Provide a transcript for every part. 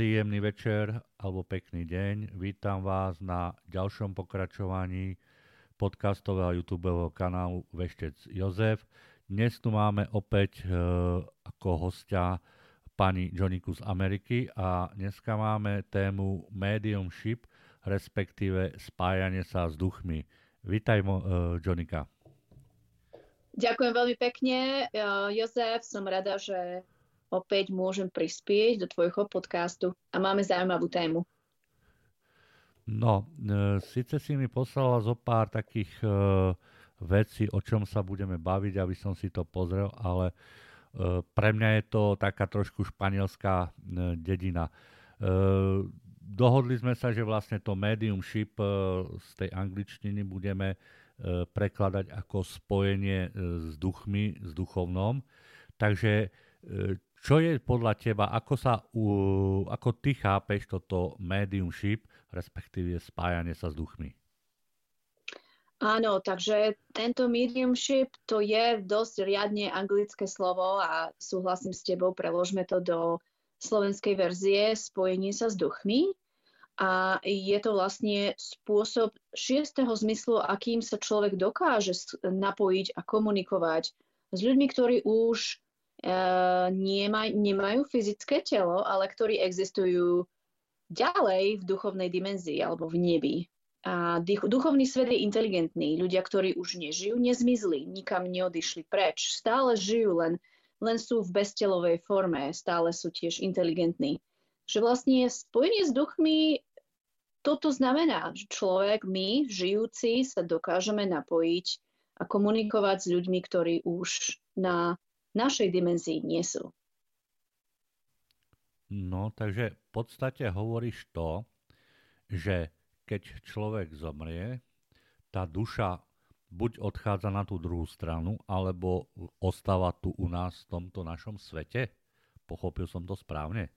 Príjemný večer alebo pekný deň. Vítam vás na ďalšom pokračovaní podcastového YouTube kanálu Veštec Jozef. Dnes tu máme opäť e, ako hostia pani Joniku z Ameriky a dneska máme tému mediumship, respektíve spájanie sa s duchmi. Vítaj, mo, e, Jonika. Ďakujem veľmi pekne. Jozef, som rada, že opäť môžem prispieť do tvojho podcastu a máme zaujímavú tému. No, e, síce si mi poslala zo pár takých e, vecí, o čom sa budeme baviť, aby som si to pozrel, ale e, pre mňa je to taká trošku španielská e, dedina. E, dohodli sme sa, že vlastne to mediumship e, z tej angličtiny budeme e, prekladať ako spojenie e, s duchmi, s duchovnom. Takže e, čo je podľa teba, ako, sa, uh, ako ty chápeš toto mediumship, respektíve spájanie sa s duchmi? Áno, takže tento mediumship to je dosť riadne anglické slovo a súhlasím s tebou, preložme to do slovenskej verzie spojenie sa s duchmi. A je to vlastne spôsob šiestého zmyslu, akým sa človek dokáže napojiť a komunikovať s ľuďmi, ktorí už nemaj, nemajú fyzické telo, ale ktorí existujú ďalej v duchovnej dimenzii alebo v nebi. A duchovný svet je inteligentný. Ľudia, ktorí už nežijú, nezmizli, nikam neodišli preč. Stále žijú, len, len sú v beztelovej forme, stále sú tiež inteligentní. Že vlastne spojenie s duchmi, toto znamená, že človek, my, žijúci, sa dokážeme napojiť a komunikovať s ľuďmi, ktorí už na našej dimenzii nie sú. No, takže v podstate hovoríš to, že keď človek zomrie, tá duša buď odchádza na tú druhú stranu, alebo ostáva tu u nás v tomto našom svete? Pochopil som to správne?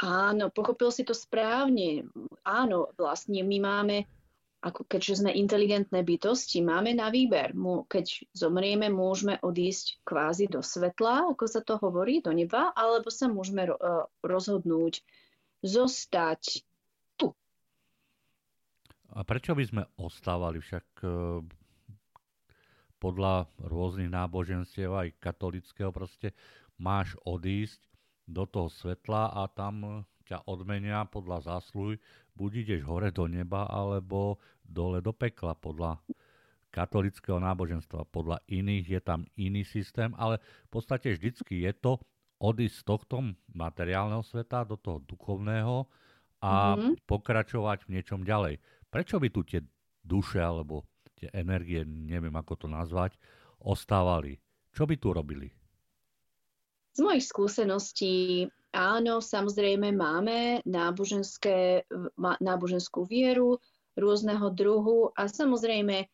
Áno, pochopil si to správne. Áno, vlastne my máme ako keďže sme inteligentné bytosti, máme na výber. Keď zomrieme, môžeme odísť kvázi do svetla, ako sa to hovorí, do neba, alebo sa môžeme e, rozhodnúť zostať tu. A prečo by sme ostávali však e, podľa rôznych náboženstiev, aj katolického proste, máš odísť do toho svetla a tam ťa odmenia podľa zásluh buď ideš hore do neba, alebo dole do pekla podľa katolického náboženstva. Podľa iných je tam iný systém, ale v podstate vždycky je to odísť z tohto materiálneho sveta do toho duchovného a mm-hmm. pokračovať v niečom ďalej. Prečo by tu tie duše alebo tie energie, neviem ako to nazvať, ostávali? Čo by tu robili? Z mojich skúseností Áno, samozrejme máme náboženské, náboženskú vieru rôzneho druhu a samozrejme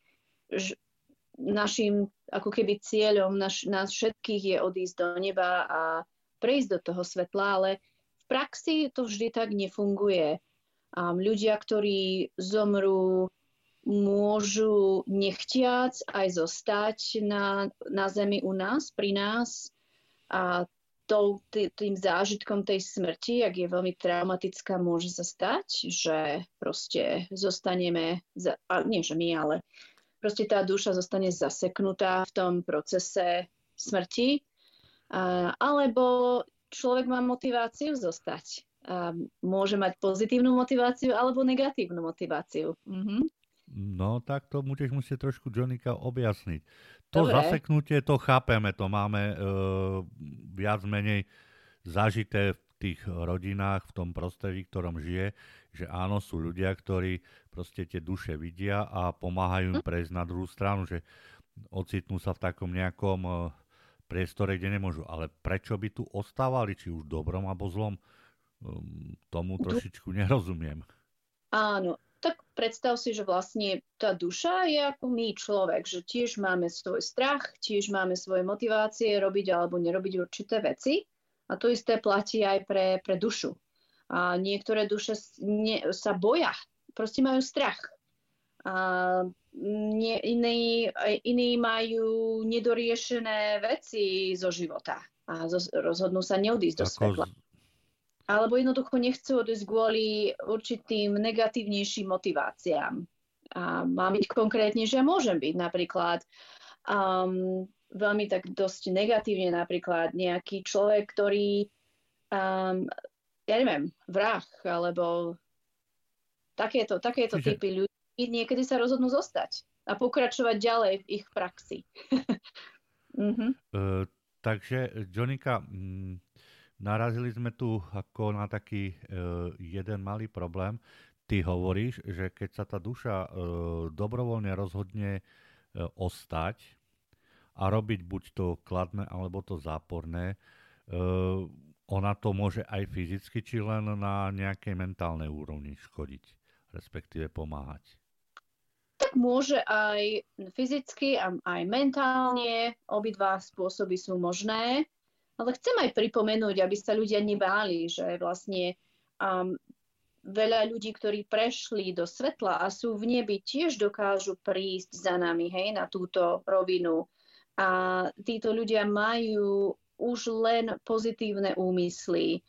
našim ako keby cieľom naš, nás všetkých je odísť do neba a prejsť do toho svetla, ale v praxi to vždy tak nefunguje. Um, ľudia, ktorí zomrú, môžu nechtiac aj zostať na, na zemi u nás, pri nás a tou, tým zážitkom tej smrti, ak je veľmi traumatická, môže sa stať, že proste zostaneme, za, a nie že my, ale proste tá duša zostane zaseknutá v tom procese smrti, a, alebo človek má motiváciu zostať. A môže mať pozitívnu motiváciu alebo negatívnu motiváciu. Mhm. No tak to budeš musieť trošku Jonika objasniť. To Dobre. zaseknutie, to chápeme, to máme e, viac menej zažité v tých rodinách, v tom prostredí, v ktorom žije, že áno, sú ľudia, ktorí proste tie duše vidia a pomáhajú im hm. prejsť na druhú stranu, že ocitnú sa v takom nejakom e, priestore, kde nemôžu. Ale prečo by tu ostávali, či už dobrom alebo zlom, um, tomu trošičku nerozumiem. Áno, predstav si, že vlastne tá duša je ako my človek, že tiež máme svoj strach, tiež máme svoje motivácie robiť alebo nerobiť určité veci. A to isté platí aj pre, pre dušu. A niektoré duše ne, sa boja, proste majú strach. A nie, iní, iní majú nedoriešené veci zo života a rozhodnú sa neodísť do svetla. Alebo jednoducho nechcú odísť kvôli určitým negatívnejším motiváciám. A mám byť konkrétne, že môžem byť napríklad um, veľmi tak dosť negatívne napríklad nejaký človek, ktorý um, ja neviem, vrah alebo takéto, takéto Čiže... typy ľudí niekedy sa rozhodnú zostať a pokračovať ďalej v ich praxi. mm-hmm. uh, takže, Jonika, mm, narazili sme tu ako na taký uh, jeden malý problém. Ty hovoríš, že keď sa tá duša uh, dobrovoľne rozhodne uh, ostať a robiť buď to kladné alebo to záporné, uh, ona to môže aj fyzicky, či len na nejakej mentálnej úrovni škodiť, respektíve pomáhať? Tak môže aj fyzicky, aj mentálne. Obidva spôsoby sú možné. Ale chcem aj pripomenúť, aby sa ľudia nebáli, že vlastne um, veľa ľudí, ktorí prešli do svetla a sú v nebi, tiež dokážu prísť za nami, hej, na túto rovinu. A títo ľudia majú už len pozitívne úmysly.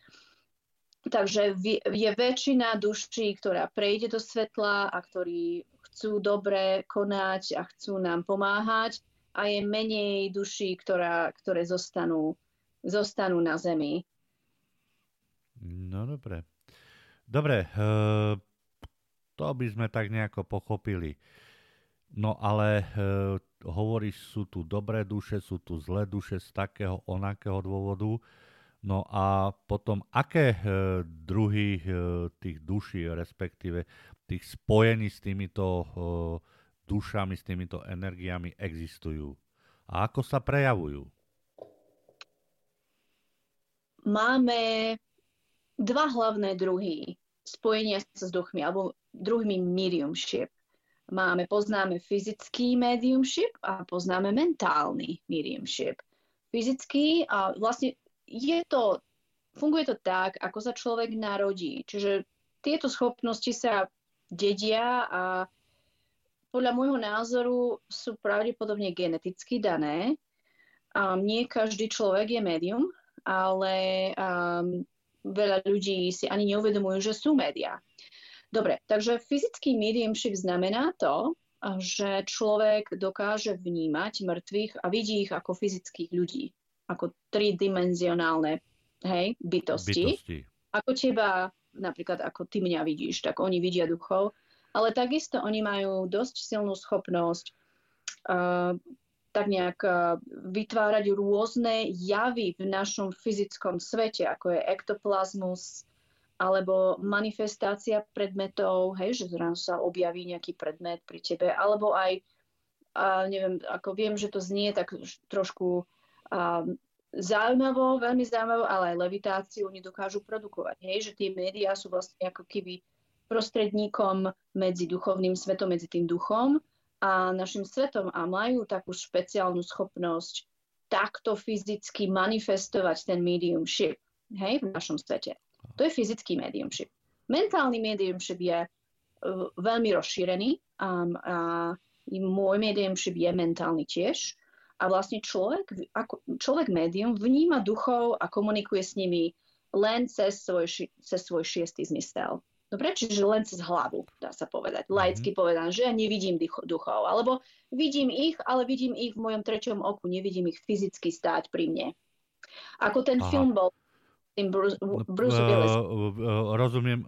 Takže je väčšina duší, ktorá prejde do svetla a ktorí chcú dobre konať a chcú nám pomáhať a je menej duší, ktorá, ktoré zostanú zostanú na Zemi. No dobre. Dobre, uh, to by sme tak nejako pochopili. No ale uh, hovoríš, sú tu dobré duše, sú tu zlé duše z takého onakého dôvodu. No a potom, aké uh, druhy uh, tých duší, respektíve tých spojení s týmito dušami, s týmito energiami existujú? A ako sa prejavujú? Máme dva hlavné druhy spojenia sa s duchmi, alebo druhmi mediumship. Máme, poznáme fyzický mediumship a poznáme mentálny mediumship. Fyzický a vlastne je to, funguje to tak, ako sa človek narodí. Čiže tieto schopnosti sa dedia a podľa môjho názoru sú pravdepodobne geneticky dané. A nie každý človek je médium, ale um, veľa ľudí si ani neuvedomujú, že sú médiá. Dobre, takže fyzický mediumship znamená to, že človek dokáže vnímať mŕtvych a vidí ich ako fyzických ľudí, ako tridimenzionálne hej, bytosti. bytosti. Ako teba, napríklad ako ty mňa vidíš, tak oni vidia duchov, ale takisto oni majú dosť silnú schopnosť uh, tak nejak eh, vytvárať rôzne javy v našom fyzickom svete, ako je ektoplazmus, alebo manifestácia predmetov, hej, že zrazu sa objaví nejaký predmet pri tebe, alebo aj, a neviem, ako viem, že to znie tak trošku a, zaujímavo, veľmi zaujímavo, ale aj levitáciu oni dokážu produkovať, hej, že tie médiá sú vlastne ako keby prostredníkom medzi duchovným svetom, medzi tým duchom a našim svetom a majú takú špeciálnu schopnosť takto fyzicky manifestovať ten mediumship hej, v našom svete. To je fyzický mediumship. Mentálny mediumship je uh, veľmi rozšírený um, a môj mediumship je mentálny tiež. A vlastne človek, ako, človek médium vníma duchov a komunikuje s nimi len cez svoj, cez svoj šiestý zmysel. Dobre, čiže len cez hlavu, dá sa povedať. Mhm. Laicky mm-hmm. povedané, že ja nevidím duchov. Alebo vidím ich, ale vidím ich v mojom treťom oku. Nevidím ich fyzicky stáť pri mne. Ako ten Aha. film bol tým Bruce, no, Bruce Willis. Uh, uh, rozumiem.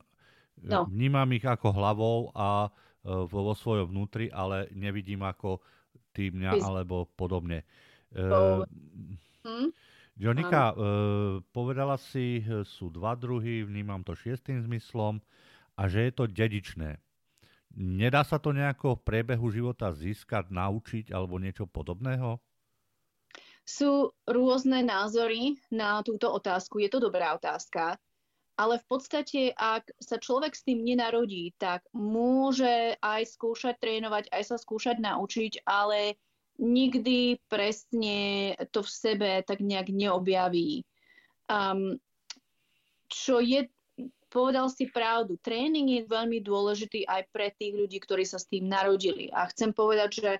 No. Vnímam ich ako hlavou a uh, vo svojom vnútri, ale nevidím ako ty mňa Fyz... alebo podobne. Uh, hm? Jonika, uh, povedala si, sú dva druhy, vnímam to šiestým zmyslom a že je to dedičné. Nedá sa to nejako v priebehu života získať, naučiť alebo niečo podobného? Sú rôzne názory na túto otázku. Je to dobrá otázka. Ale v podstate, ak sa človek s tým nenarodí, tak môže aj skúšať trénovať, aj sa skúšať naučiť, ale nikdy presne to v sebe tak nejak neobjaví. Um, čo je povedal si pravdu. Tréning je veľmi dôležitý aj pre tých ľudí, ktorí sa s tým narodili. A chcem povedať, že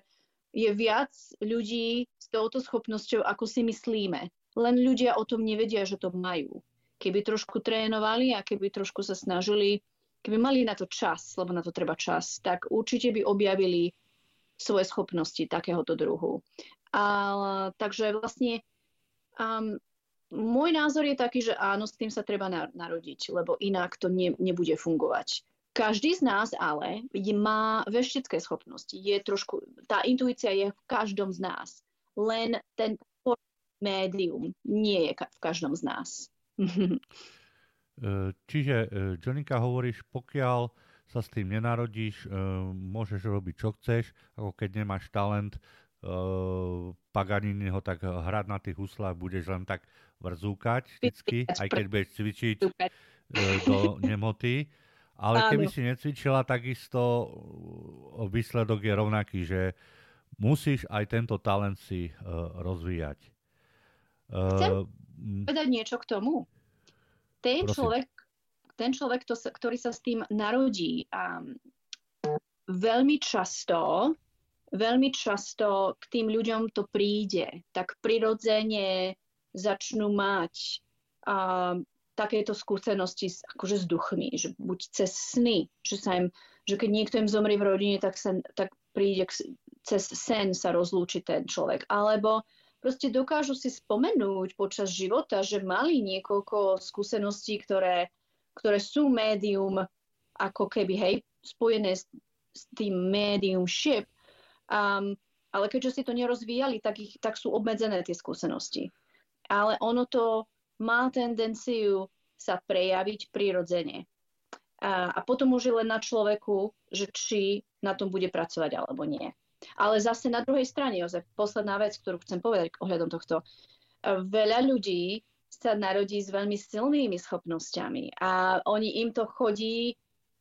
je viac ľudí s touto schopnosťou, ako si myslíme. Len ľudia o tom nevedia, že to majú. keby trošku trénovali a keby trošku sa snažili, keby mali na to čas, lebo na to treba čas, tak určite by objavili svoje schopnosti takéhoto druhu. A, takže vlastne um, môj názor je taký, že áno, s tým sa treba narodiť, lebo inak to ne, nebude fungovať. Každý z nás ale má veštecké schopnosti. Je trošku, tá intuícia je v každom z nás. Len ten médium nie je v každom z nás. E, čiže, e, Jonika, hovoríš, pokiaľ sa s tým nenarodíš, e, môžeš robiť, čo chceš, ako keď nemáš talent, Paganini ho tak hrať na tých huslách, budeš len tak vrzúkať vždycky, aj keď budeš cvičiť do nemoty. Ale keby si necvičila, takisto výsledok je rovnaký, že musíš aj tento talent si rozvíjať. Chcem povedať niečo k tomu ten Prosím. človek, ten človek to, ktorý sa s tým narodí, um, veľmi často, veľmi často k tým ľuďom to príde. Tak prirodzene začnú mať um, takéto skúsenosti akože s duchmi, že buď cez sny, že, sa im, že keď niekto im zomrie v rodine, tak, sa, tak príde k, cez sen sa rozlúči ten človek. Alebo proste dokážu si spomenúť počas života, že mali niekoľko skúseností, ktoré, ktoré sú médium, ako keby, hej, spojené s, s tým mediumship, um, ale keďže si to nerozvíjali, tak, ich, tak sú obmedzené tie skúsenosti. Ale ono to má tendenciu sa prejaviť prirodzene. A, a potom už je len na človeku, že či na tom bude pracovať alebo nie. Ale zase na druhej strane, Jozef, posledná vec, ktorú chcem povedať ohľadom tohto. Veľa ľudí sa narodí s veľmi silnými schopnosťami a oni im to chodí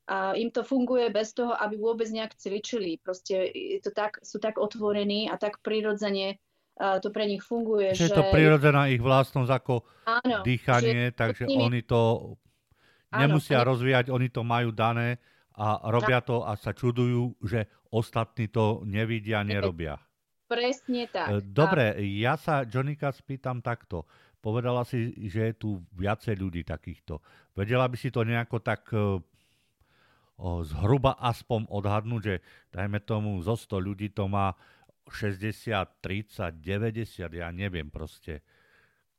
a im to funguje bez toho, aby vôbec nejak cvičili. Proste to tak, sú tak otvorení a tak prirodzene to pre nich funguje. Že, že je to prirodzená ich vlastnosť ako áno, dýchanie, takže nimi... oni to nemusia áno, rozvíjať, oni to majú dané a robia to a sa čudujú, že ostatní to nevidia, nerobia. Presne tak. E, dobre, ja sa Jonika spýtam takto. Povedala si, že je tu viacej ľudí takýchto. Vedela by si to nejako tak e, o, zhruba aspoň odhadnúť, že dajme tomu zo 100 ľudí to má 60, 30, 90, ja neviem proste.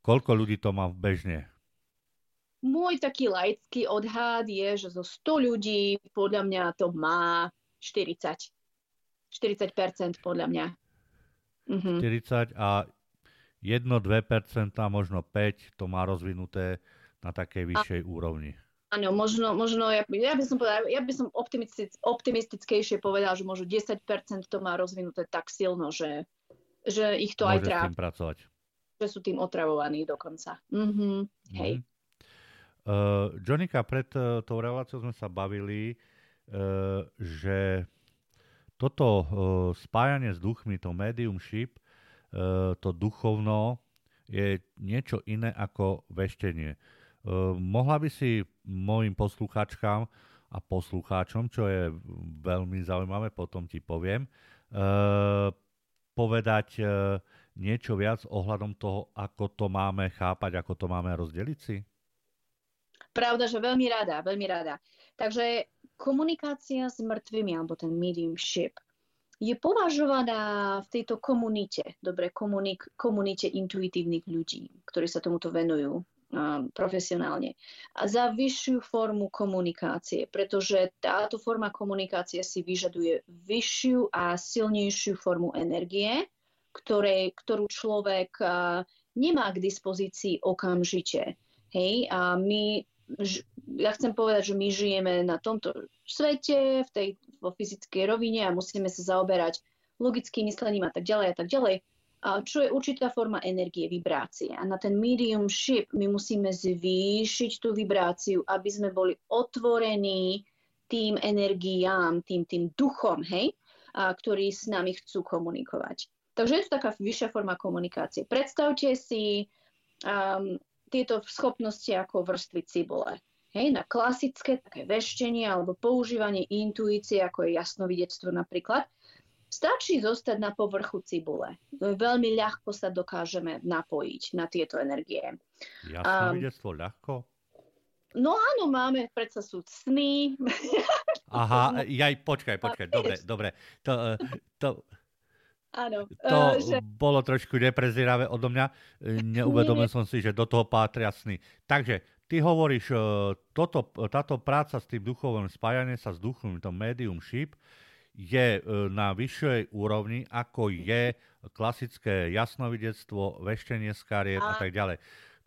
Koľko ľudí to má bežne? Môj taký laický odhad je, že zo 100 ľudí podľa mňa to má 40. 40% podľa mňa. Mhm. 40 a 1-2%, možno 5 to má rozvinuté na takej vyššej úrovni. Áno, možno, možno ja, ja by som povedal, ja by som optimistic, optimistickejšie povedal, že možno 10% to má rozvinuté tak silno, že, že ich to Môže aj trápi. pracovať. Že sú tým otravovaní dokonca. Mm-hmm. Hej. Mm-hmm. Uh, Jonika, pred uh, tou reláciou sme sa bavili, uh, že toto uh, spájanie s duchmi, to mediumship, to duchovno, je niečo iné ako veštenie. Uh, mohla by si mojim poslucháčkám a poslucháčom, čo je veľmi zaujímavé, potom ti poviem, uh, povedať niečo viac ohľadom toho, ako to máme chápať, ako to máme rozdeliť si? Pravda, že veľmi rada, veľmi rada. Takže komunikácia s mŕtvými, alebo ten mediumship, je považovaná v tejto komunite, dobre, komunik, komunite intuitívnych ľudí, ktorí sa tomuto venujú um, profesionálne, a za vyššiu formu komunikácie, pretože táto forma komunikácie si vyžaduje vyššiu a silnejšiu formu energie, ktorej, ktorú človek uh, nemá k dispozícii okamžite. Hej, a my ja chcem povedať, že my žijeme na tomto svete, v tej, vo fyzickej rovine a musíme sa zaoberať logickým myslením a tak ďalej a tak ďalej. A čo je určitá forma energie, vibrácie. A na ten mediumship my musíme zvýšiť tú vibráciu, aby sme boli otvorení tým energiám, tým, tým duchom, hej, a, ktorí s nami chcú komunikovať. Takže je to taká vyššia forma komunikácie. Predstavte si um, tieto schopnosti ako vrstvy cibule. Hej, na klasické také veštenie alebo používanie intuície, ako je jasnovidectvo napríklad, stačí zostať na povrchu cibule. Veľmi ľahko sa dokážeme napojiť na tieto energie. Jasnovidectvo um, ľahko? No áno, máme, predsa sú sny. Aha, jaj, počkaj, počkaj, dobre, dobre. To, e, to, Áno. To že... bolo trošku neprezíravé odo mňa. Neuvedomil som si, že do toho pátria sny. Takže ty hovoríš, toto, táto práca s tým duchovým, spájanie sa s duchom, to mediumship, je na vyššej úrovni, ako je klasické jasnovidectvo, veštenie z kariet a tak ďalej.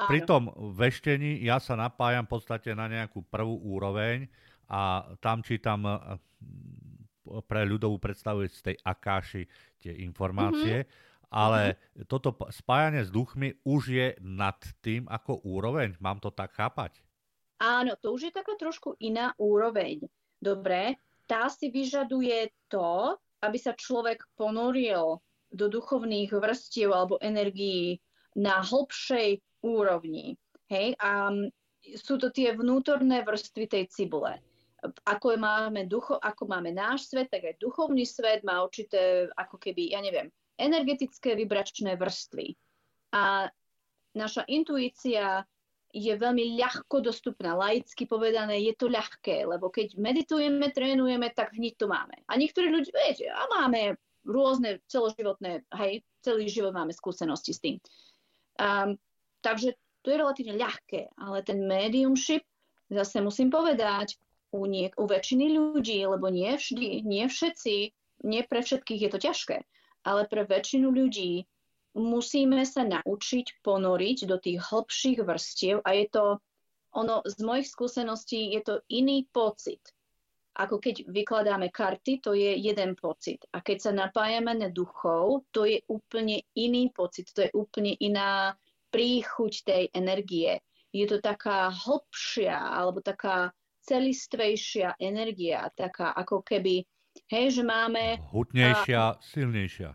Pri tom veštení ja sa napájam v podstate na nejakú prvú úroveň a tam čítam pre ľudovú predstavu z tej akáši tie informácie, mm-hmm. ale mm-hmm. toto spájanie s duchmi už je nad tým ako úroveň. Mám to tak chápať? Áno, to už je taká trošku iná úroveň. Dobre, tá si vyžaduje to, aby sa človek ponoril do duchovných vrstiev alebo energií na hlbšej úrovni. Hej? A sú to tie vnútorné vrstvy tej cibule. Ako máme, ducho, ako máme náš svet, tak aj duchovný svet má určité, ako keby, ja neviem, energetické vibračné vrstvy. A naša intuícia je veľmi ľahko dostupná, laicky povedané, je to ľahké, lebo keď meditujeme, trénujeme, tak hneď to máme. A niektorí ľudia, viete, a máme rôzne celoživotné, hej, celý život máme skúsenosti s tým. Um, Takže to je relatívne ľahké, ale ten mediumship, zase musím povedať, u, niek- u väčšiny ľudí, lebo nie vždy, nie všetci, nie pre všetkých je to ťažké, ale pre väčšinu ľudí musíme sa naučiť ponoriť do tých hĺbších vrstiev a je to, ono z mojich skúseností je to iný pocit. Ako keď vykladáme karty, to je jeden pocit. A keď sa napájame na duchov, to je úplne iný pocit, to je úplne iná príchuť tej energie. Je to taká hlbšia alebo taká celistvejšia energia, taká ako keby, hej, že máme... Hutnejšia, a, silnejšia.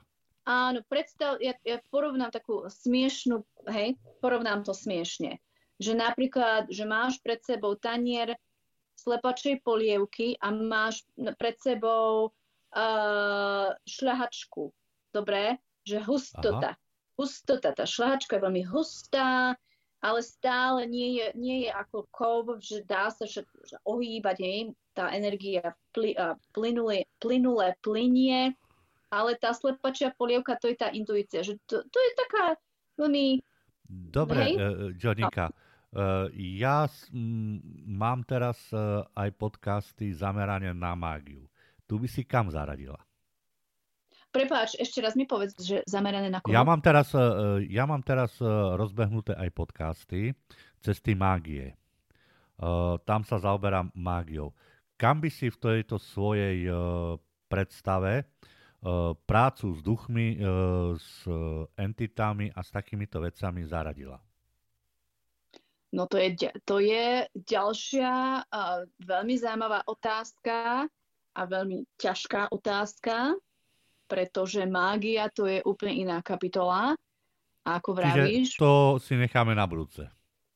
Áno, predstav, ja, ja porovnám takú smiešnú, hej, porovnám to smiešne. Že napríklad, že máš pred sebou tanier slepačej polievky a máš pred sebou uh, šľahačku. Dobre? Že hustota. Aha hustota, tá šláčka je veľmi hustá, ale stále nie je, nie je ako kov, že dá sa že, že ohýbať, nie? tá energia pli, plynule, plynule plinie, ale tá slepačia polievka, to je tá intuícia, že to, to je taká veľmi... Dobre, hej? uh, Jonika, uh, ja m, mám teraz uh, aj podcasty zamerané na mágiu. Tu by si kam zaradila? Prepáč, ešte raz mi povedz, že zamerané na koho? Ja mám teraz, e, ja mám teraz e, rozbehnuté aj podcasty Cesty mágie. E, tam sa zaoberám mágiou. Kam by si v tejto svojej predstave prácu s duchmi, s entitami a s takýmito vecami zaradila? No to je, to je ďalšia veľmi zaujímavá otázka a veľmi ťažká otázka pretože mágia to je úplne iná kapitola. A ako vravíš... Čiže to si necháme na budúce.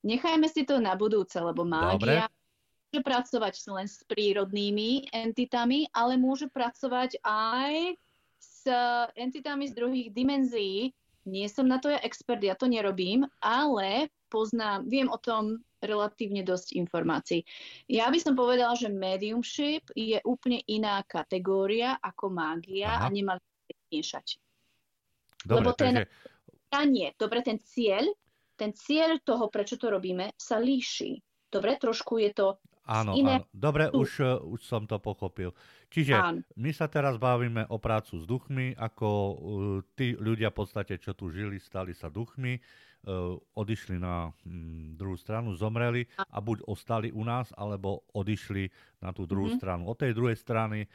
Nechajme si to na budúce, lebo mágia Dobre. môže pracovať len s prírodnými entitami, ale môže pracovať aj s entitami z druhých dimenzií. Nie som na to ja expert, ja to nerobím, ale poznám, viem o tom relatívne dosť informácií. Ja by som povedala, že mediumship je úplne iná kategória ako mágia Aha. a nemali miešať. Dobre, Lebo ten, takže... nie, dobre, ten cieľ, ten cieľ toho, prečo to robíme, sa líši. Dobre, trošku je to Áno, iné... áno. Dobre, už, uh, už som to pochopil. Čiže áno. my sa teraz bavíme o prácu s duchmi, ako uh, tí ľudia v podstate, čo tu žili, stali sa duchmi odišli na mm, druhú stranu, zomreli a buď ostali u nás, alebo odišli na tú druhú mm-hmm. stranu. Od tej druhej strany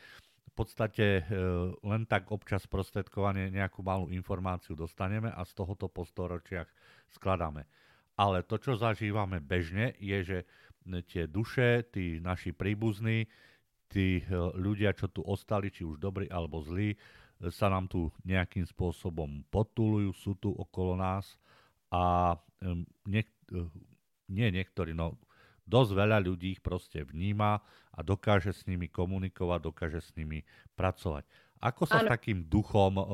v podstate uh, len tak občas prostredkovanie nejakú malú informáciu dostaneme a z tohoto po storočiach skladáme. Ale to, čo zažívame bežne, je, že tie duše, tí naši príbuzní, tí ľudia, čo tu ostali, či už dobrí alebo zlí, sa nám tu nejakým spôsobom potulujú, sú tu okolo nás a niek- nie niektorí, no dosť veľa ľudí ich proste vníma a dokáže s nimi komunikovať, dokáže s nimi pracovať. Ako sa ano. s takým duchom uh,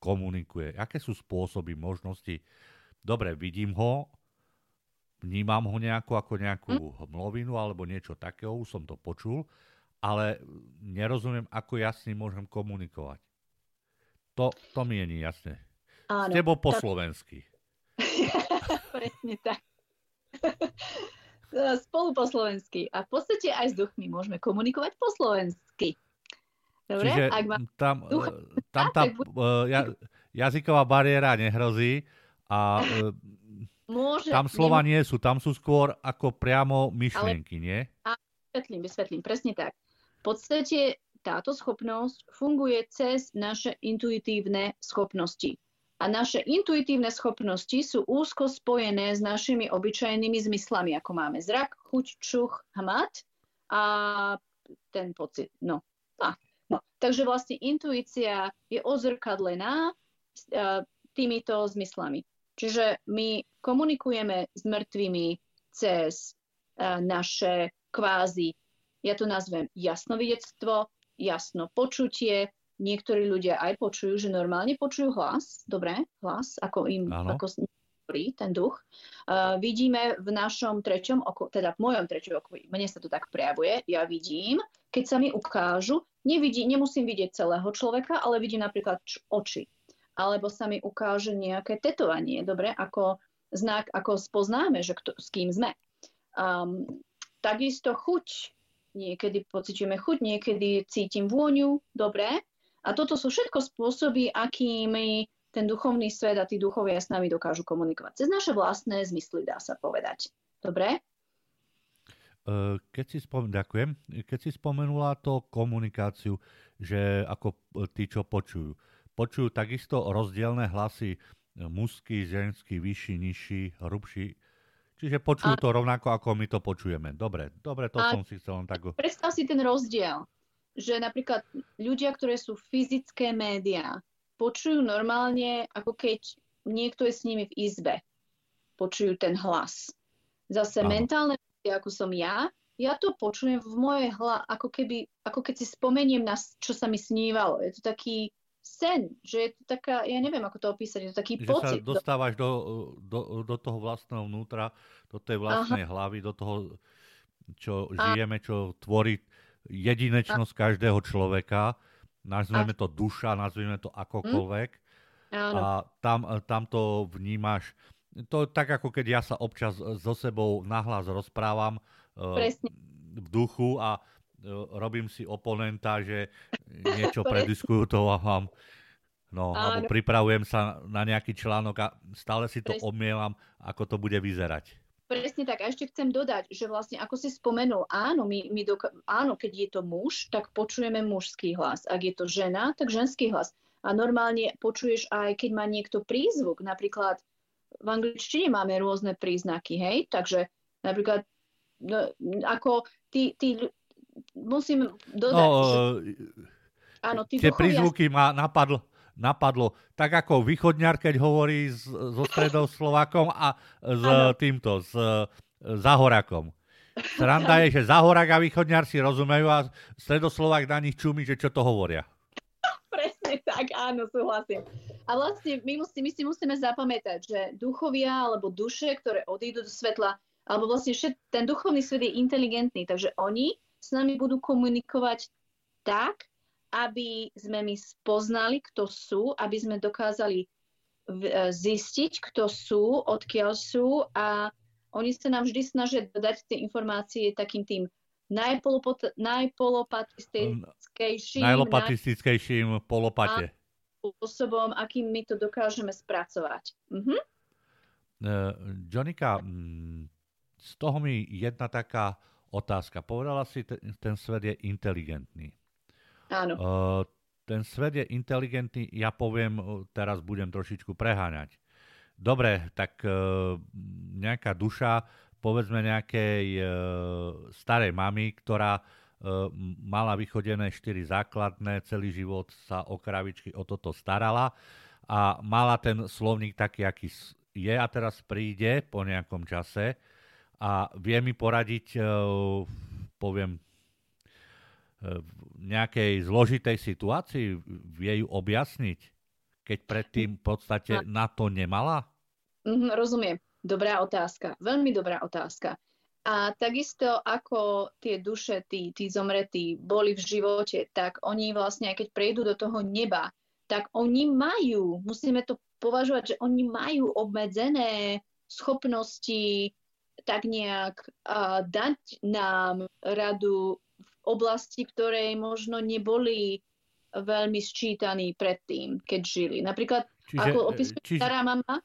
komunikuje? Aké sú spôsoby, možnosti? Dobre, vidím ho, vnímam ho nejako ako nejakú hm? mlovinu alebo niečo takého, už som to počul, ale nerozumiem, ako ja s ním môžem komunikovať. To, to mi je jasné. Áno, S tebou po tak... slovensky. Presne tak. Spolu po slovensky. A v podstate aj s duchmi môžeme komunikovať po slovensky. Dobre? Čiže Ak má tam, ducha, tam tá uh, jazyková bariéra nehrozí a uh, Môže, tam slova nie sú, tam sú skôr ako priamo myšlienky, ale, nie? A vysvetlím, vysvetlím, presne tak. V podstate táto schopnosť funguje cez naše intuitívne schopnosti. A naše intuitívne schopnosti sú úzko spojené s našimi obyčajnými zmyslami, ako máme zrak, chuť, čuch, hmat a ten pocit. No, a, no. Takže vlastne intuícia je ozrkadlená týmito zmyslami. Čiže my komunikujeme s mŕtvými cez uh, naše kvázi, ja to nazvem jasnovidectvo, jasno počutie. Niektorí ľudia aj počujú, že normálne počujú hlas, dobre, hlas, ako im, ano. ako hovorí ten duch. Uh, vidíme v našom treťom oku, teda v mojom treťom oku, mne sa to tak prejavuje, ja vidím, keď sa mi ukážu, nevidí, nemusím vidieť celého človeka, ale vidím napríklad oči alebo sa mi ukáže nejaké tetovanie, dobre, ako znak, ako spoznáme, že kto, s kým sme. Um, takisto chuť, niekedy pociťujeme chuť, niekedy cítim vôňu, dobre. A toto sú všetko spôsoby, akými ten duchovný svet a tí duchovia s nami dokážu komunikovať. Cez naše vlastné zmysly, dá sa povedať. Dobre? Keď si, spom- ďakujem. Keď si spomenula to komunikáciu, že ako tí, čo počujú počujú takisto rozdielne hlasy e, mužský, ženský, vyšší, nižší, hrubší. Čiže počujú a... to rovnako, ako my to počujeme. Dobre, dobre, to a... som si chcel len tak... Predstav si ten rozdiel, že napríklad ľudia, ktoré sú fyzické médiá, počujú normálne, ako keď niekto je s nimi v izbe. Počujú ten hlas. Zase Aha. mentálne, ako som ja, ja to počujem v mojej hla, ako, keby, ako keď si spomeniem na čo sa mi snívalo. Je to taký sen, že je to taká, ja neviem, ako to opísať, je to taký že pocit. Sa dostávaš do, do, do toho vlastného vnútra, do tej vlastnej Aha. hlavy, do toho, čo žijeme, čo tvorí jedinečnosť a... každého človeka. Nazveme a... to duša, nazveme to akokoľvek. Hm? A tam, tam to vnímaš, to tak ako keď ja sa občas so sebou nahlas rozprávam e, Presne. v duchu a robím si oponenta, že niečo prediskutovávam, no, alebo pripravujem sa na nejaký článok a stále si to Presne. omielam, ako to bude vyzerať. Presne tak. A ešte chcem dodať, že vlastne ako si spomenul, áno, my, my doka- áno, keď je to muž, tak počujeme mužský hlas. Ak je to žena, tak ženský hlas. A normálne počuješ aj, keď má niekto prízvuk. Napríklad v angličtine máme rôzne príznaky, hej? Takže napríklad no, ako tí, tí, musím dodať, no, že... Áno, tí tie prízvuky ma napadlo, napadlo, tak ako východňar, keď hovorí s, so stredoslovákom a s ano. týmto, s Zahorakom. Sranda je, že Zahorák a východňar si rozumejú a stredoslovák na nich čumí, že čo to hovoria. Presne tak, áno, súhlasím. A vlastne my, musí, my si musíme zapamätať, že duchovia alebo duše, ktoré odídu do svetla, alebo vlastne všet, ten duchovný svet je inteligentný, takže oni s nami budú komunikovať tak, aby sme my spoznali, kto sú, aby sme dokázali e, zistiť, kto sú, odkiaľ sú a oni sa nám vždy snažia dodať tie informácie takým tým najpolopatistickejším najlopatistickejším polopate. spôsobom, akým my to dokážeme spracovať. Mhm. Uh, Jonika, z toho mi jedna taká otázka. Povedala si, ten, ten svet je inteligentný. Áno. Uh, ten svet je inteligentný, ja poviem, teraz budem trošičku preháňať. Dobre, tak uh, nejaká duša, povedzme nejakej uh, starej mamy, ktorá mala vychodené štyri základné, celý život sa o kravičky o toto starala a mala ten slovník taký, aký je a teraz príde po nejakom čase a vie mi poradiť, poviem, nejakej zložitej situácii, vie ju objasniť, keď predtým v podstate na to nemala? Mm, rozumiem. dobrá otázka, veľmi dobrá otázka. A takisto ako tie duše, tí, tí zomretí boli v živote, tak oni vlastne, aj keď prejdú do toho neba, tak oni majú, musíme to považovať, že oni majú obmedzené schopnosti tak nejak uh, dať nám radu v oblasti, ktorej možno neboli veľmi sčítaní predtým, keď žili. Napríklad, čiže, ako opisuje čiže... stará mama,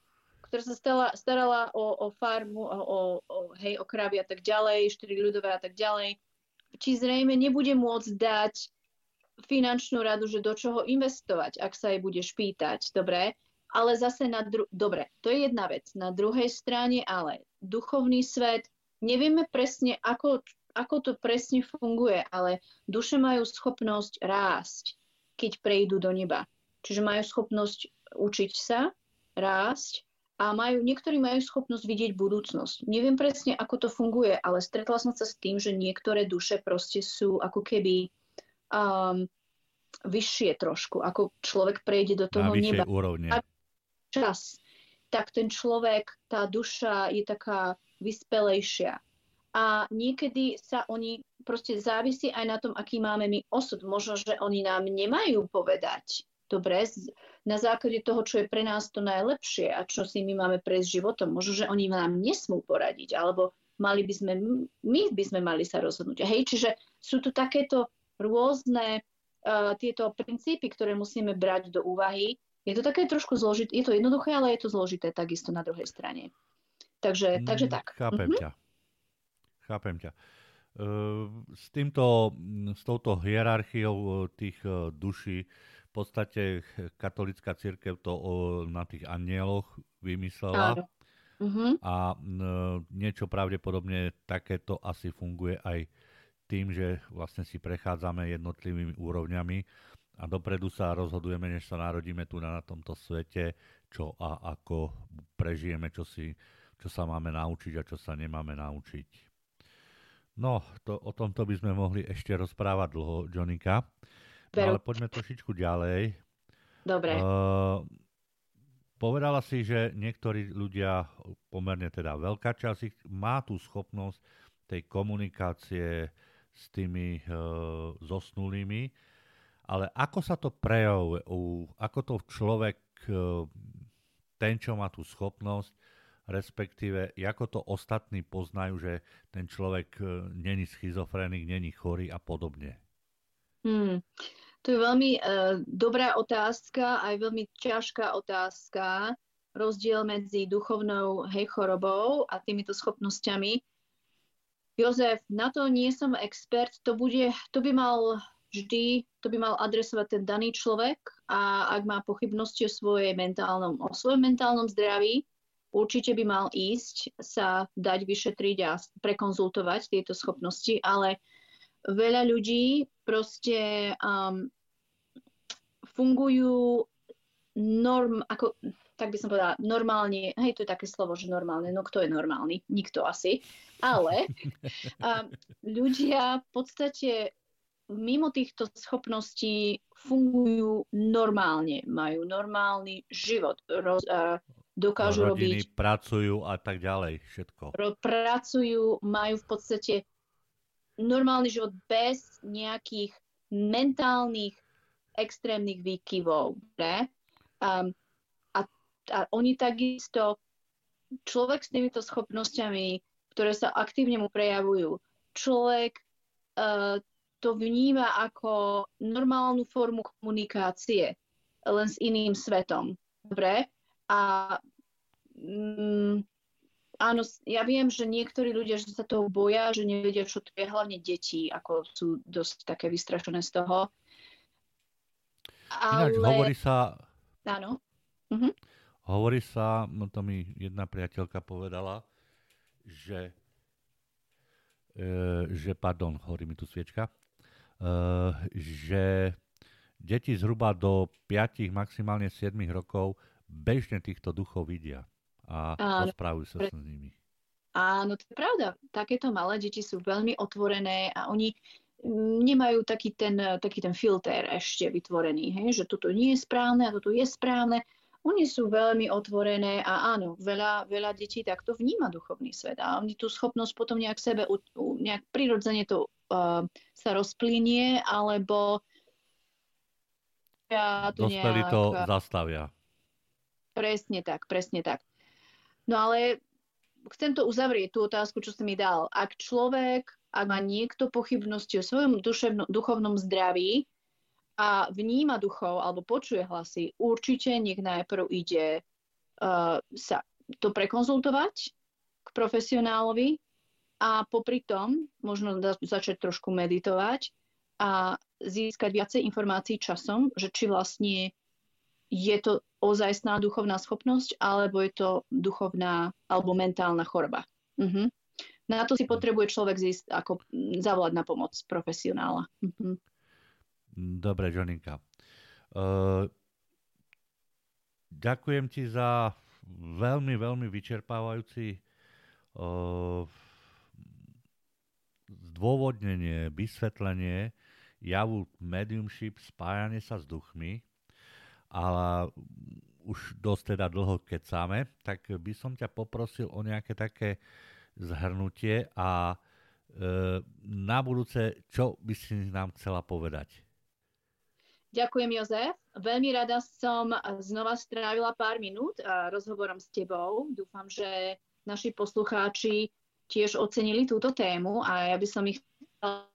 ktorá sa stala, starala o, o farmu, o, o, o, hej, o kravy a tak ďalej, štyri ľudové a tak ďalej, či zrejme nebude môcť dať finančnú radu, že do čoho investovať, ak sa jej budeš pýtať, dobre? Ale zase na dru- dobre, to je jedna vec. Na druhej strane ale duchovný svet, nevieme presne, ako, ako to presne funguje, ale duše majú schopnosť rásť, keď prejdú do neba. Čiže majú schopnosť učiť sa, rásť a majú, niektorí majú schopnosť vidieť budúcnosť. Neviem presne, ako to funguje, ale stretla som sa s tým, že niektoré duše proste sú ako keby um, vyššie trošku, ako človek prejde do toho Na neba. úrovne. A čas, tak ten človek, tá duša je taká vyspelejšia. A niekedy sa oni, proste závisí aj na tom, aký máme my osud. Možno, že oni nám nemajú povedať, dobre, na základe toho, čo je pre nás to najlepšie a čo si my máme prejsť životom. Možno, že oni nám nesmú poradiť, alebo mali by sme, my by sme mali sa rozhodnúť. Hej, čiže sú tu takéto rôzne uh, tieto princípy, ktoré musíme brať do úvahy. Je to také trošku zložité, je to jednoduché, ale je to zložité takisto na druhej strane. Takže, mm, takže tak. Chápem mm-hmm. ťa. Chápem ťa. S týmto, s touto hierarchiou tých duší v podstate katolická církev to o, na tých anieloch vymyslela. Uh-huh. A niečo pravdepodobne takéto asi funguje aj tým, že vlastne si prechádzame jednotlivými úrovňami a dopredu sa rozhodujeme, než sa narodíme tu na, na tomto svete, čo a ako prežijeme, čo, si, čo sa máme naučiť a čo sa nemáme naučiť. No, to, o tomto by sme mohli ešte rozprávať dlho, Jonika. No, ale poďme trošičku ďalej. Dobre. Uh, povedala si, že niektorí ľudia, pomerne teda veľká časť ich má tú schopnosť tej komunikácie s tými uh, zosnulými, ale ako sa to prejavuje, ako to človek, uh, ten, čo má tú schopnosť, respektíve ako to ostatní poznajú, že ten človek uh, není schizofrenik, není chorý a podobne. Hmm. To je veľmi uh, dobrá otázka, aj veľmi ťažká otázka. Rozdiel medzi duchovnou hej, chorobou a týmito schopnosťami. Jozef, na to nie som expert, to, bude, to by mal vždy, to by mal adresovať ten daný človek a ak má pochybnosti o, svojej mentálnom, o svojom mentálnom zdraví, určite by mal ísť sa dať vyšetriť a prekonzultovať tieto schopnosti, ale veľa ľudí proste um, fungujú norm, ako, tak by som povedala, normálne, hej, to je také slovo, že normálne, no kto je normálny? Nikto asi. Ale um, ľudia v podstate mimo týchto schopností fungujú normálne, majú normálny život, roz, uh, dokážu Rodiny, robiť... pracujú a tak ďalej, všetko. Ro, pracujú, majú v podstate normálny život bez nejakých mentálnych extrémnych výkyvov. Ne? Um, a, a oni takisto, človek s týmito schopnosťami, ktoré sa aktívne mu prejavujú, človek uh, to vníma ako normálnu formu komunikácie, len s iným svetom. Dobre? A mm, áno, ja viem, že niektorí ľudia že sa toho boja, že nevedia, čo to je, hlavne deti, ako sú dosť také vystrašené z toho. Ale... Ináč hovorí sa... Áno. Uh-huh. Hovorí sa, no to mi jedna priateľka povedala, že, e, že pardon, hovorí mi tu sviečka, e, že deti zhruba do 5, maximálne 7 rokov bežne týchto duchov vidia a Áno, rozprávajú sa pre... s nimi. Áno, to je pravda. Takéto malé deti sú veľmi otvorené a oni mm, nemajú taký ten, taký ten filter ešte vytvorený, hej? že toto nie je správne a toto je správne. oni sú veľmi otvorené a áno, veľa, veľa detí takto vníma duchovný svet a oni tú schopnosť potom nejak sebe, nejak prirodzene to uh, sa rozplynie, alebo ja tu Dospelí nejak... to zastavia. Presne tak, presne tak. No ale chcem to uzavrieť, tú otázku, čo si mi dal. Ak človek, ak má niekto pochybnosti o svojom duševno, duchovnom zdraví a vníma duchov alebo počuje hlasy, určite nech najprv ide uh, sa to prekonzultovať k profesionálovi a popri tom možno začať trošku meditovať a získať viacej informácií časom, že či vlastne je to ozajstná duchovná schopnosť, alebo je to duchovná alebo mentálna choroba. Uh-huh. Na to si potrebuje človek zísť, ako zavolať na pomoc profesionála. Uh-huh. Dobre, Joninka. Uh, ďakujem ti za veľmi, veľmi vyčerpávajúci uh, zdôvodnenie, vysvetlenie javu mediumship, spájanie sa s duchmi ale už dosť teda dlho kecáme, tak by som ťa poprosil o nejaké také zhrnutie a e, na budúce, čo by si nám chcela povedať? Ďakujem, Jozef. Veľmi rada som znova strávila pár minút rozhovorom s tebou. Dúfam, že naši poslucháči tiež ocenili túto tému a ja by som ich chcela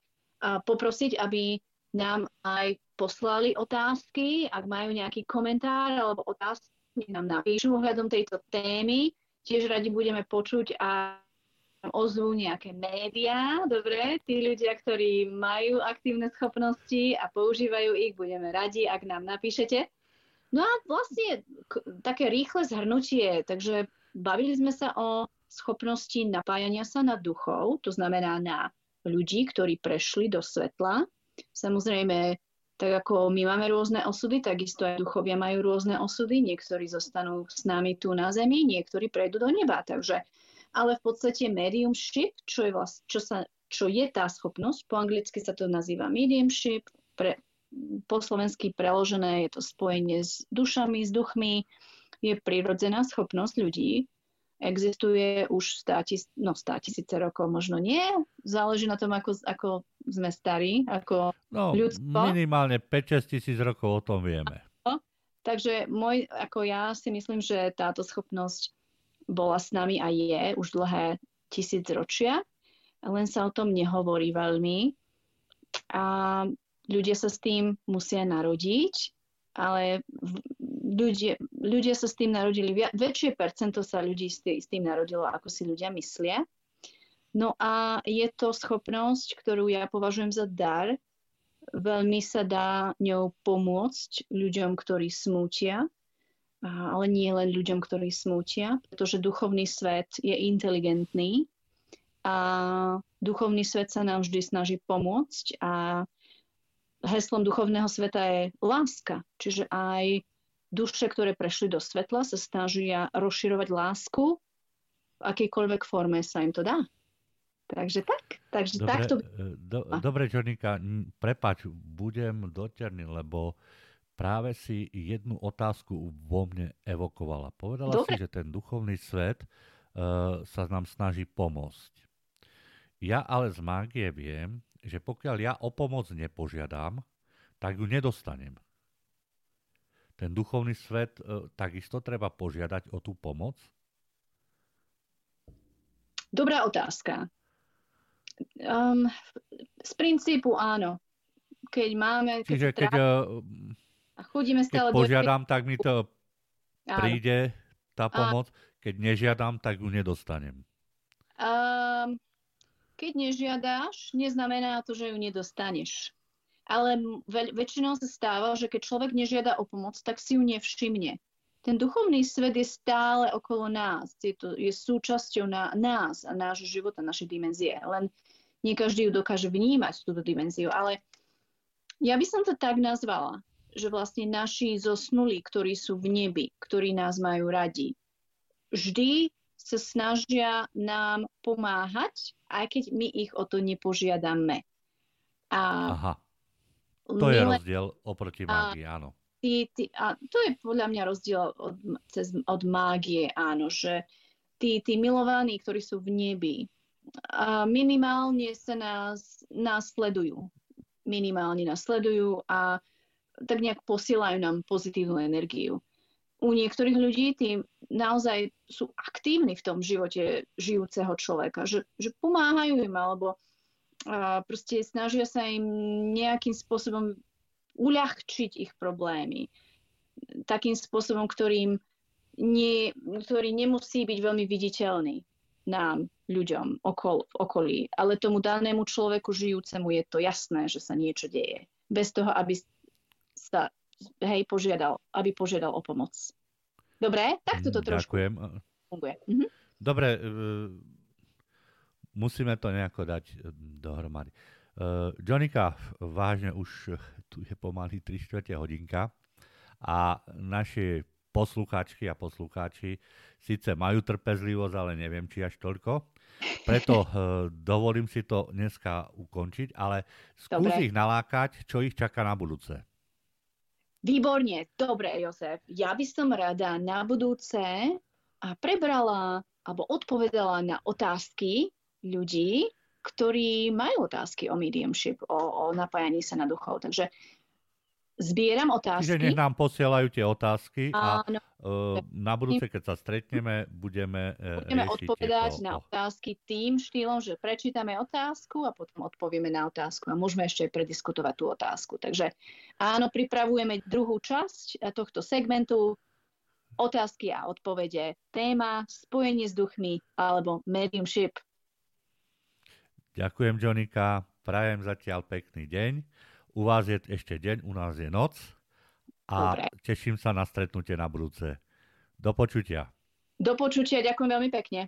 poprosiť, aby nám aj poslali otázky, ak majú nejaký komentár alebo otázky, nám napíšu ohľadom tejto témy. Tiež radi budeme počuť a ozvú nejaké médiá, dobre, tí ľudia, ktorí majú aktívne schopnosti a používajú ich, budeme radi, ak nám napíšete. No a vlastne k- také rýchle zhrnutie, takže bavili sme sa o schopnosti napájania sa na duchov, to znamená na ľudí, ktorí prešli do svetla. Samozrejme, tak ako my máme rôzne osudy, takisto aj duchovia majú rôzne osudy. Niektorí zostanú s nami tu na zemi, niektorí prejdú do neba. Takže, ale v podstate mediumship, čo je, vlast, čo, sa, čo je tá schopnosť, po anglicky sa to nazýva mediumship, pre, po slovensky preložené je to spojenie s dušami, s duchmi, je prirodzená schopnosť ľudí, existuje už stá, tis, no, tisíce rokov, možno nie. Záleží na tom, ako, ako sme starí, ako no, ľudstvo. minimálne 5-6 tisíc rokov o tom vieme. Takže môj, ako ja si myslím, že táto schopnosť bola s nami a je už dlhé tisíc ročia, len sa o tom nehovorí veľmi. A ľudia sa s tým musia narodiť, ale ľudia, ľudia sa s tým narodili, väčšie percento sa ľudí s tým narodilo, ako si ľudia myslia. No a je to schopnosť, ktorú ja považujem za dar. Veľmi sa dá ňou pomôcť ľuďom, ktorí smútia, ale nie len ľuďom, ktorí smútia, pretože duchovný svet je inteligentný a duchovný svet sa nám vždy snaží pomôcť a heslom duchovného sveta je láska. Čiže aj duše, ktoré prešli do svetla, sa snažia rozširovať lásku v akejkoľvek forme sa im to dá. Takže tak. Takže dobre, takto... E, do, dobre, Jonika, prepač, budem doterný, lebo práve si jednu otázku vo mne evokovala. Povedala dobre. si, že ten duchovný svet uh, sa nám snaží pomôcť. Ja ale z mágie viem, že pokiaľ ja o pomoc nepožiadam, tak ju nedostanem ten duchovný svet e, takisto treba požiadať o tú pomoc? Dobrá otázka. Um, z princípu áno. Keď máme... Keď Čiže keď, trá... a chodíme stále keď požiadam, do... tak mi to áno. príde, tá pomoc. A... Keď nežiadam, tak ju nedostanem. Um, keď nežiadaš, neznamená to, že ju nedostaneš ale väč- väčšinou sa stáva, že keď človek nežiada o pomoc, tak si ju nevšimne. Ten duchovný svet je stále okolo nás, je, to, je súčasťou na, nás a nášho života, našej dimenzie. Len nie každý ju dokáže vnímať, túto dimenziu. Ale ja by som to tak nazvala, že vlastne naši zosnulí, ktorí sú v nebi, ktorí nás majú radi, vždy sa snažia nám pomáhať, aj keď my ich o to nepožiadame. A Aha. To je rozdiel oproti mágii, áno. ty, ty, a to je podľa mňa rozdiel od, cez, od mágie, áno, že tí, tí milovaní, ktorí sú v nebi, a minimálne sa nás, nás sledujú. Minimálne nás sledujú a tak nejak posielajú nám pozitívnu energiu. U niektorých ľudí tí naozaj sú aktívni v tom živote žijúceho človeka, že, že pomáhajú im alebo a proste snažia sa im nejakým spôsobom uľahčiť ich problémy. Takým spôsobom, ktorým nie, ktorý nemusí byť veľmi viditeľný nám, ľuďom okol, v okolí. Ale tomu danému človeku žijúcemu je to jasné, že sa niečo deje. Bez toho, aby sa hej, požiadal, aby požiadal o pomoc. Dobre, tak toto trošku Ďakujem. funguje. Mhm. Dobre, e, musíme to nejako dať e, dohromady. Uh, Jonika, vážne už tu je pomaly 3 čtvrte hodinka a naši poslucháčky a poslucháči síce majú trpezlivosť, ale neviem, či až toľko. Preto uh, dovolím si to dneska ukončiť, ale skús Dobre. ich nalákať, čo ich čaká na budúce. Výborne, dobre, Jozef. Ja by som rada na budúce a prebrala alebo odpovedala na otázky ľudí, ktorí majú otázky o mediumship, o, o napájaní sa na duchov. Takže zbieram otázky. Čiže nech nám posielajú tie otázky a Áno. Uh, na budúce, keď sa stretneme, budeme, uh, budeme odpovedať na otázky tým štýlom, že prečítame otázku a potom odpovieme na otázku a môžeme ešte aj prediskutovať tú otázku. Takže áno, pripravujeme druhú časť tohto segmentu otázky a odpovede. Téma spojenie s duchmi alebo mediumship. Ďakujem, Jonika. Prajem zatiaľ pekný deň. U vás je ešte deň, u nás je noc a Dobre. teším sa na stretnutie na budúce. Do počutia. Do počutia, ďakujem veľmi pekne.